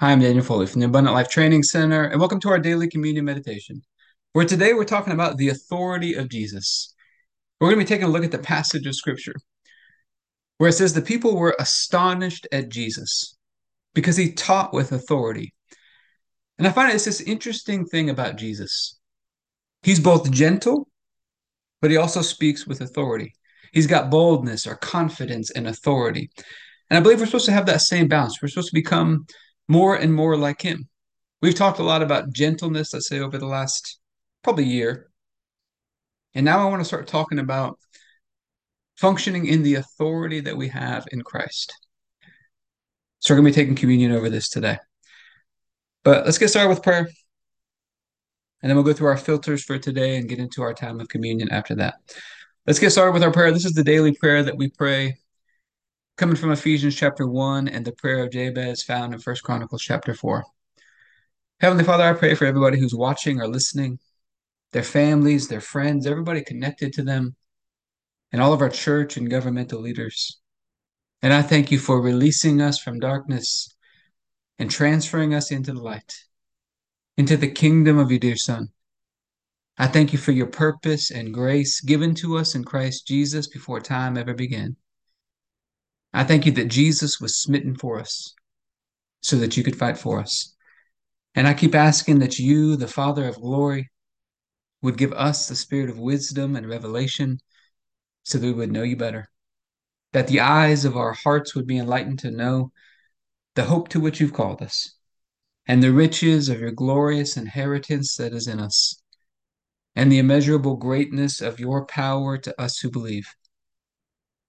Hi, I'm Daniel Foley from the Abundant Life Training Center, and welcome to our daily communion meditation, where today we're talking about the authority of Jesus. We're going to be taking a look at the passage of Scripture where it says the people were astonished at Jesus because he taught with authority. And I find it's this interesting thing about Jesus. He's both gentle, but he also speaks with authority. He's got boldness or confidence and authority. And I believe we're supposed to have that same balance. We're supposed to become more and more like him. We've talked a lot about gentleness, let's say, over the last probably year. And now I want to start talking about functioning in the authority that we have in Christ. So we're going to be taking communion over this today. But let's get started with prayer. And then we'll go through our filters for today and get into our time of communion after that. Let's get started with our prayer. This is the daily prayer that we pray coming from Ephesians chapter 1 and the prayer of Jabez found in First Chronicles chapter 4. Heavenly Father, I pray for everybody who's watching or listening, their families, their friends, everybody connected to them, and all of our church and governmental leaders. And I thank you for releasing us from darkness and transferring us into the light, into the kingdom of your dear Son. I thank you for your purpose and grace given to us in Christ Jesus before time ever began. I thank you that Jesus was smitten for us so that you could fight for us. And I keep asking that you, the Father of glory, would give us the spirit of wisdom and revelation so that we would know you better, that the eyes of our hearts would be enlightened to know the hope to which you've called us, and the riches of your glorious inheritance that is in us, and the immeasurable greatness of your power to us who believe.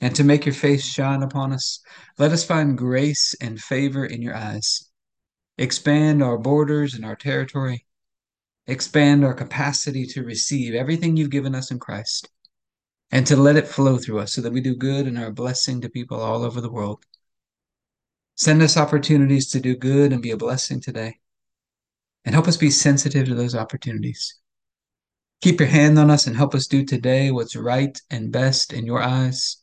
and to make your face shine upon us. Let us find grace and favor in your eyes. Expand our borders and our territory. Expand our capacity to receive everything you've given us in Christ and to let it flow through us so that we do good and are a blessing to people all over the world. Send us opportunities to do good and be a blessing today. And help us be sensitive to those opportunities. Keep your hand on us and help us do today what's right and best in your eyes.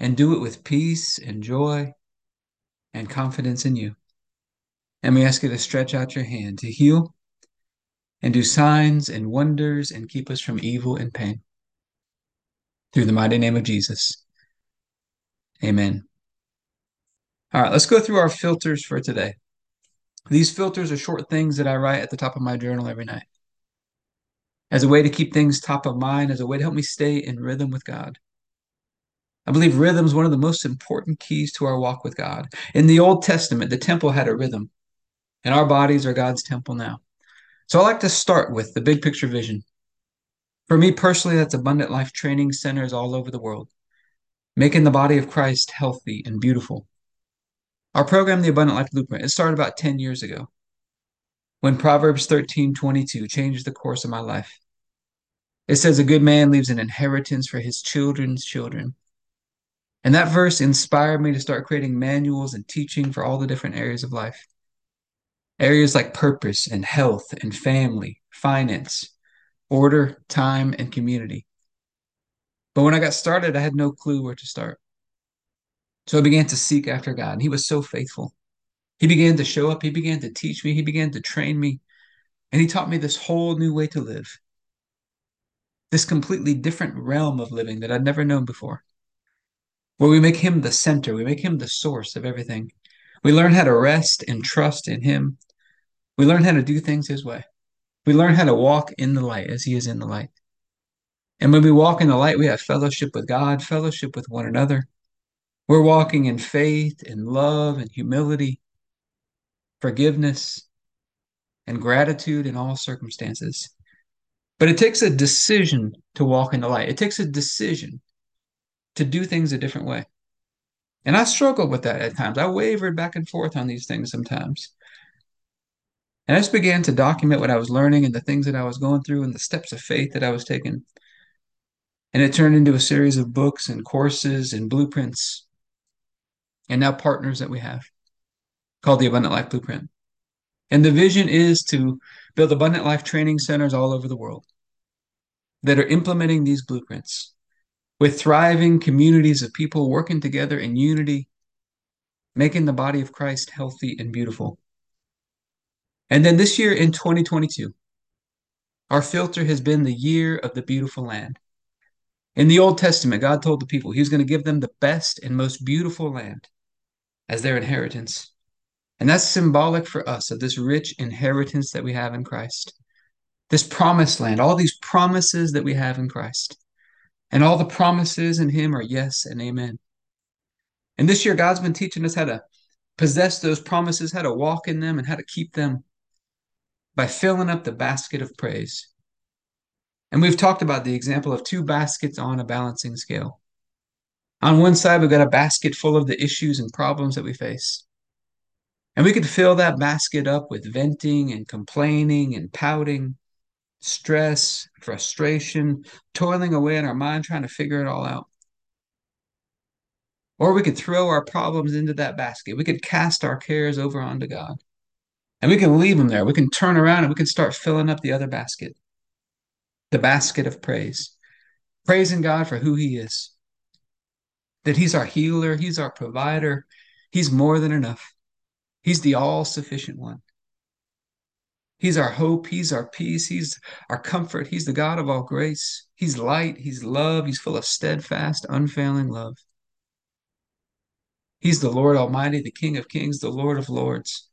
And do it with peace and joy and confidence in you. And we ask you to stretch out your hand to heal and do signs and wonders and keep us from evil and pain. Through the mighty name of Jesus. Amen. All right, let's go through our filters for today. These filters are short things that I write at the top of my journal every night as a way to keep things top of mind, as a way to help me stay in rhythm with God. I believe rhythm is one of the most important keys to our walk with God. In the Old Testament, the temple had a rhythm, and our bodies are God's temple now. So I like to start with the big picture vision. For me personally, that's abundant life training centers all over the world, making the body of Christ healthy and beautiful. Our program, the Abundant Life Blueprint, it started about 10 years ago when Proverbs 13 22 changed the course of my life. It says, A good man leaves an inheritance for his children's children. And that verse inspired me to start creating manuals and teaching for all the different areas of life. Areas like purpose and health and family, finance, order, time, and community. But when I got started, I had no clue where to start. So I began to seek after God, and He was so faithful. He began to show up, He began to teach me, He began to train me, and He taught me this whole new way to live. This completely different realm of living that I'd never known before where we make him the center, we make him the source of everything. We learn how to rest and trust in him. We learn how to do things his way. We learn how to walk in the light as he is in the light. And when we walk in the light, we have fellowship with God, fellowship with one another. We're walking in faith and love and humility, forgiveness, and gratitude in all circumstances. But it takes a decision to walk in the light. It takes a decision to do things a different way. And I struggled with that at times. I wavered back and forth on these things sometimes. And I just began to document what I was learning and the things that I was going through and the steps of faith that I was taking. And it turned into a series of books and courses and blueprints and now partners that we have called the Abundant Life Blueprint. And the vision is to build abundant life training centers all over the world that are implementing these blueprints with thriving communities of people working together in unity, making the body of Christ healthy and beautiful. And then this year in 2022, our filter has been the year of the beautiful land. In the Old Testament, God told the people he was going to give them the best and most beautiful land as their inheritance. And that's symbolic for us of this rich inheritance that we have in Christ, this promised land, all these promises that we have in Christ. And all the promises in Him are yes and amen. And this year, God's been teaching us how to possess those promises, how to walk in them, and how to keep them by filling up the basket of praise. And we've talked about the example of two baskets on a balancing scale. On one side, we've got a basket full of the issues and problems that we face. And we could fill that basket up with venting and complaining and pouting, stress, frustration, toiling away in our mind trying to figure it all out. Or we could throw our problems into that basket. We could cast our cares over onto God. And we can leave them there. We can turn around and we can start filling up the other basket the basket of praise, praising God for who He is, that He's our healer, He's our provider, He's more than enough. He's the all sufficient one. He's our hope. He's our peace. He's our comfort. He's the God of all grace. He's light. He's love. He's full of steadfast, unfailing love. He's the Lord Almighty, the King of Kings, the Lord of Lords.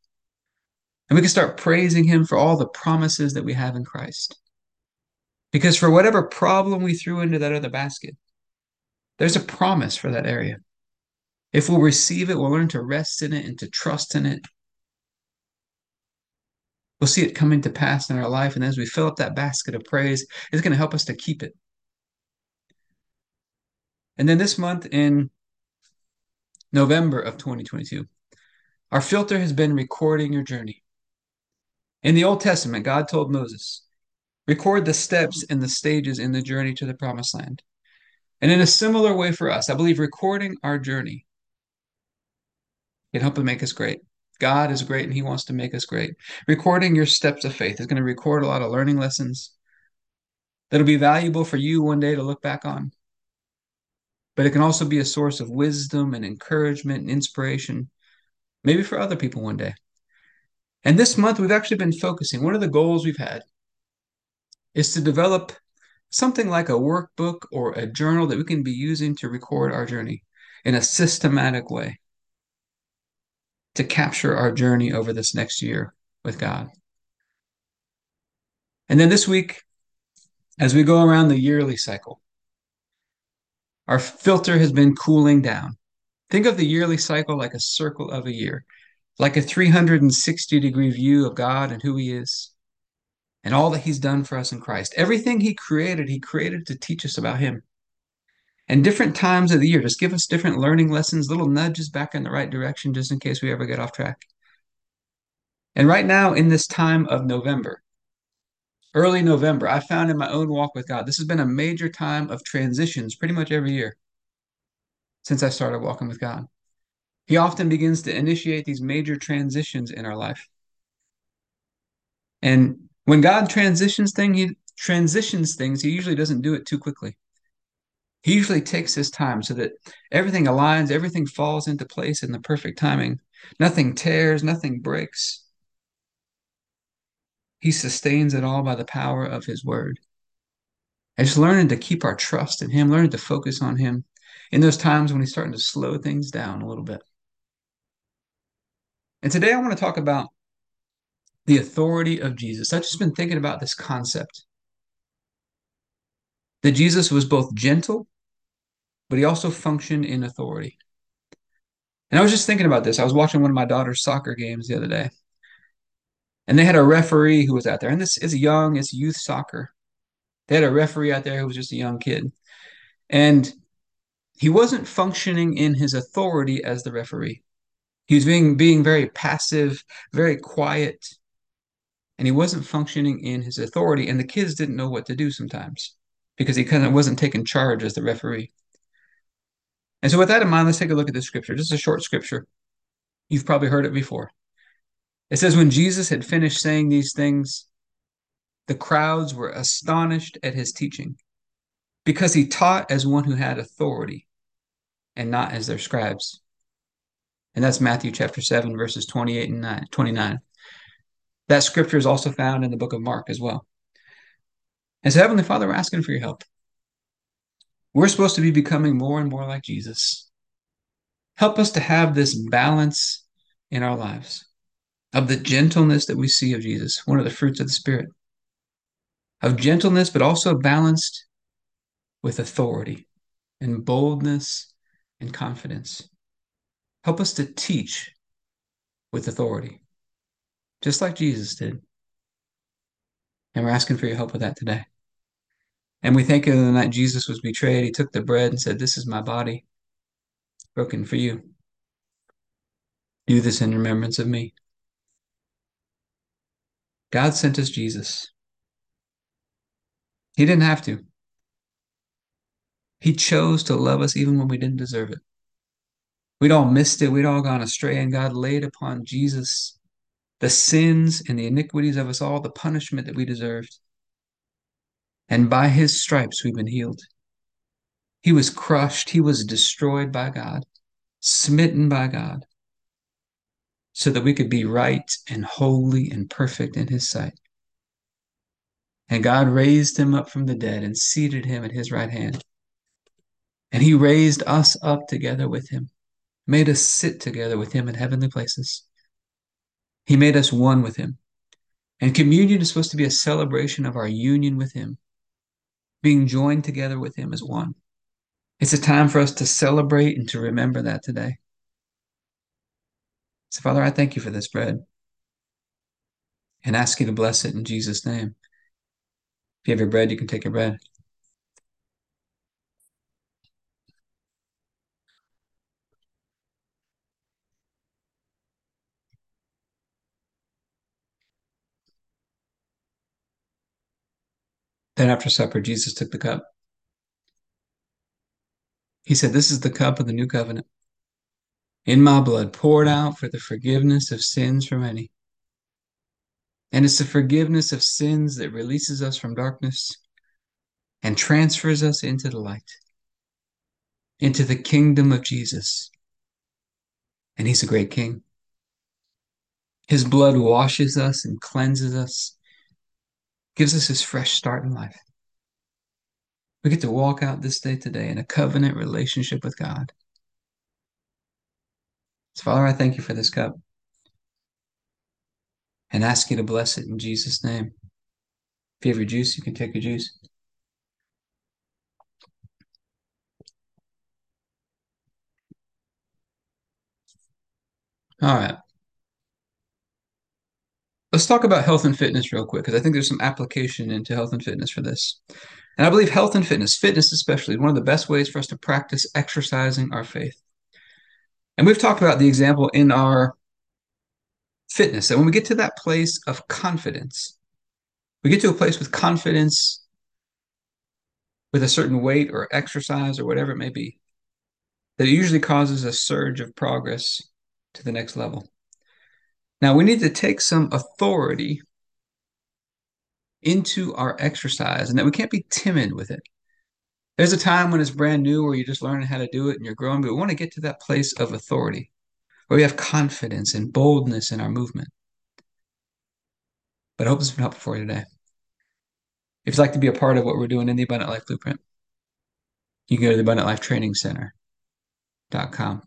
And we can start praising Him for all the promises that we have in Christ. Because for whatever problem we threw into that other basket, there's a promise for that area. If we'll receive it, we'll learn to rest in it and to trust in it. We'll see it coming to pass in our life. And as we fill up that basket of praise, it's going to help us to keep it. And then this month in November of 2022, our filter has been recording your journey. In the Old Testament, God told Moses, record the steps and the stages in the journey to the promised land. And in a similar way for us, I believe recording our journey can help to make us great. God is great and He wants to make us great. Recording your steps of faith is going to record a lot of learning lessons that'll be valuable for you one day to look back on. But it can also be a source of wisdom and encouragement and inspiration, maybe for other people one day. And this month, we've actually been focusing. One of the goals we've had is to develop something like a workbook or a journal that we can be using to record our journey in a systematic way to capture our journey over this next year with God. And then this week, as we go around the yearly cycle, our filter has been cooling down. Think of the yearly cycle like a circle of a year, like a 360 degree view of God and who He is and all that He's done for us in Christ. Everything He created, He created to teach us about Him. And different times of the year, just give us different learning lessons, little nudges back in the right direction, just in case we ever get off track. And right now, in this time of November, early November, I found in my own walk with God, this has been a major time of transitions pretty much every year since I started walking with God. He often begins to initiate these major transitions in our life. And when God transitions things, he transitions things, he usually doesn't do it too quickly. He usually takes his time so that everything aligns, everything falls into place in the perfect timing. Nothing tears, nothing breaks. He sustains it all by the power of his word. And just learning to keep our trust in him, learning to focus on him in those times when he's starting to slow things down a little bit. And today I want to talk about the authority of Jesus. I've just been thinking about this concept that Jesus was both gentle, but he also functioned in authority. And I was just thinking about this. I was watching one of my daughter's soccer games the other day, and they had a referee who was out there, and this is young, it's youth soccer. They had a referee out there who was just a young kid. And he wasn't functioning in his authority as the referee. He was being being very passive, very quiet, and he wasn't functioning in his authority. And the kids didn't know what to do sometimes because he kind of wasn't taking charge as the referee. And so, with that in mind, let's take a look at this scripture. Just a short scripture. You've probably heard it before. It says, When Jesus had finished saying these things, the crowds were astonished at his teaching because he taught as one who had authority and not as their scribes. And that's Matthew chapter 7, verses 28 and 9, 29. That scripture is also found in the book of Mark as well. And so, Heavenly Father, we're asking for your help. We're supposed to be becoming more and more like Jesus. Help us to have this balance in our lives of the gentleness that we see of Jesus, one of the fruits of the Spirit, of gentleness, but also balanced with authority and boldness and confidence. Help us to teach with authority, just like Jesus did. And we're asking for your help with that today. And we thank you the night Jesus was betrayed, he took the bread and said, This is my body broken for you. Do this in remembrance of me. God sent us Jesus. He didn't have to. He chose to love us even when we didn't deserve it. We'd all missed it. We'd all gone astray, and God laid upon Jesus the sins and the iniquities of us all, the punishment that we deserved. And by his stripes, we've been healed. He was crushed, he was destroyed by God, smitten by God, so that we could be right and holy and perfect in his sight. And God raised him up from the dead and seated him at his right hand. And he raised us up together with him, made us sit together with him in heavenly places. He made us one with him. And communion is supposed to be a celebration of our union with him, being joined together with him as one. It's a time for us to celebrate and to remember that today. So, Father, I thank you for this bread and ask you to bless it in Jesus' name. If you have your bread, you can take your bread. Then after supper, Jesus took the cup. He said, This is the cup of the new covenant in my blood, poured out for the forgiveness of sins for many. And it's the forgiveness of sins that releases us from darkness and transfers us into the light, into the kingdom of Jesus. And he's a great king. His blood washes us and cleanses us gives us this fresh start in life. We get to walk out this day today in a covenant relationship with God. So, Father, I thank you for this cup and ask you to bless it in Jesus' name. If you have your juice, you can take your juice. All right. Let's talk about health and fitness real quick because I think there's some application into health and fitness for this. And I believe health and fitness, fitness especially, is one of the best ways for us to practice exercising our faith. And we've talked about the example in our fitness. And when we get to that place of confidence, we get to a place with confidence with a certain weight or exercise or whatever it may be, that it usually causes a surge of progress to the next level. Now we need to take some authority into our exercise and that we can't be timid with it. There's a time when it's brand new where you're just learning how to do it and you're growing, but we want to get to that place of authority where we have confidence and boldness in our movement. But I hope this has been helpful for you today. If you'd like to be a part of what we're doing in the Abundant Life Blueprint, you can go to the Abundant Life Training Center.com.